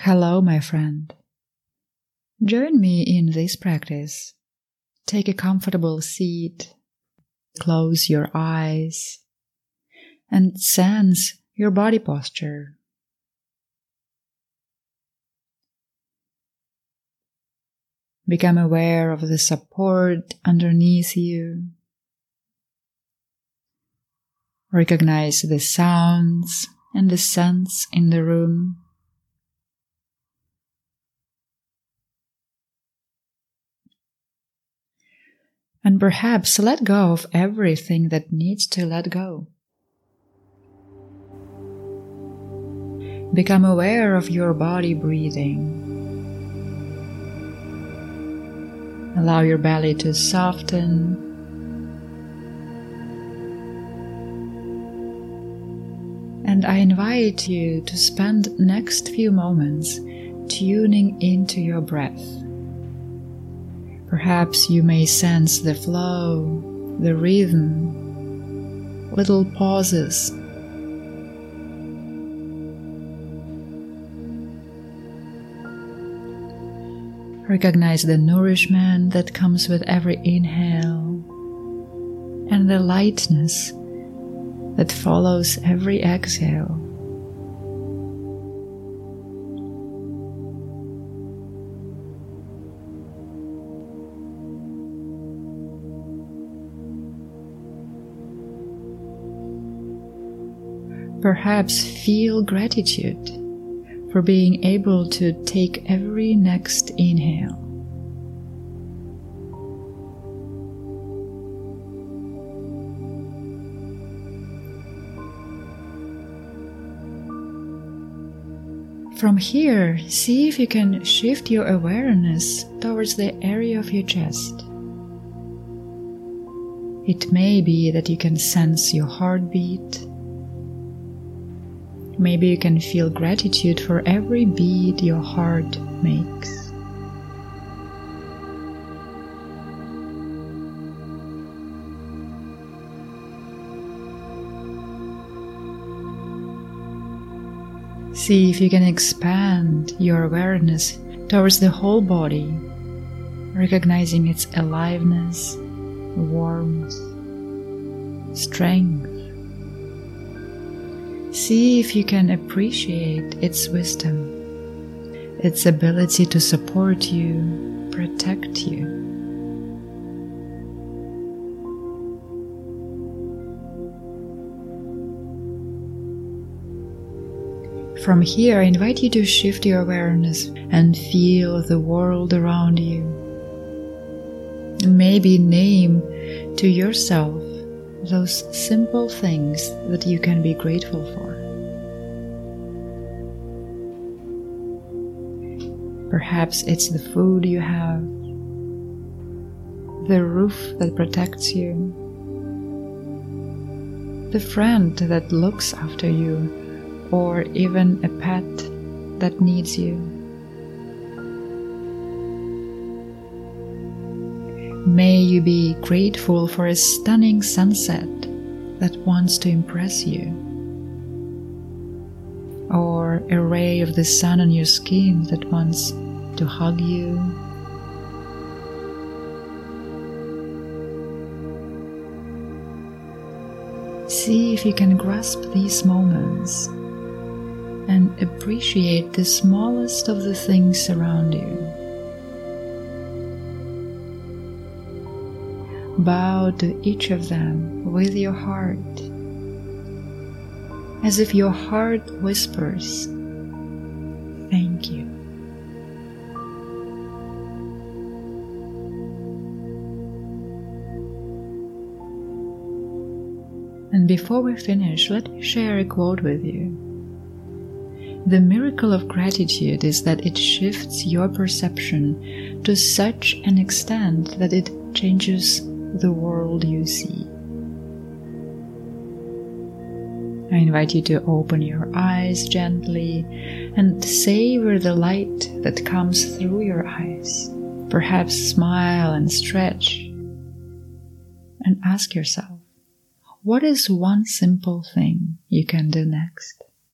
Hello, my friend. Join me in this practice. Take a comfortable seat, close your eyes, and sense your body posture. Become aware of the support underneath you. Recognize the sounds and the scents in the room. And perhaps let go of everything that needs to let go. Become aware of your body breathing. Allow your belly to soften. And I invite you to spend next few moments tuning into your breath. Perhaps you may sense the flow, the rhythm, little pauses. Recognize the nourishment that comes with every inhale and the lightness that follows every exhale. Perhaps feel gratitude for being able to take every next inhale. From here, see if you can shift your awareness towards the area of your chest. It may be that you can sense your heartbeat Maybe you can feel gratitude for every beat your heart makes. See if you can expand your awareness towards the whole body, recognizing its aliveness, warmth, strength, See if you can appreciate its wisdom, its ability to support you, protect you. From here, I invite you to shift your awareness and feel the world around you. Maybe name to yourself those simple things that you can be grateful for. Perhaps it's the food you have, the roof that protects you, the friend that looks after you, or even a pet that needs you. May you be grateful for a stunning sunset that wants to impress you, or a ray of the sun on your skin that wants to hug you. See if you can grasp these moments and appreciate the smallest of the things around you. Bow to each of them with your heart, as if your heart whispers, Thank you. And before we finish, let me share a quote with you. The miracle of gratitude is that it shifts your perception to such an extent that it changes the world you see. I invite you to open your eyes gently and savor the light that comes through your eyes. Perhaps smile and stretch and ask yourself, what is one simple thing you can do next?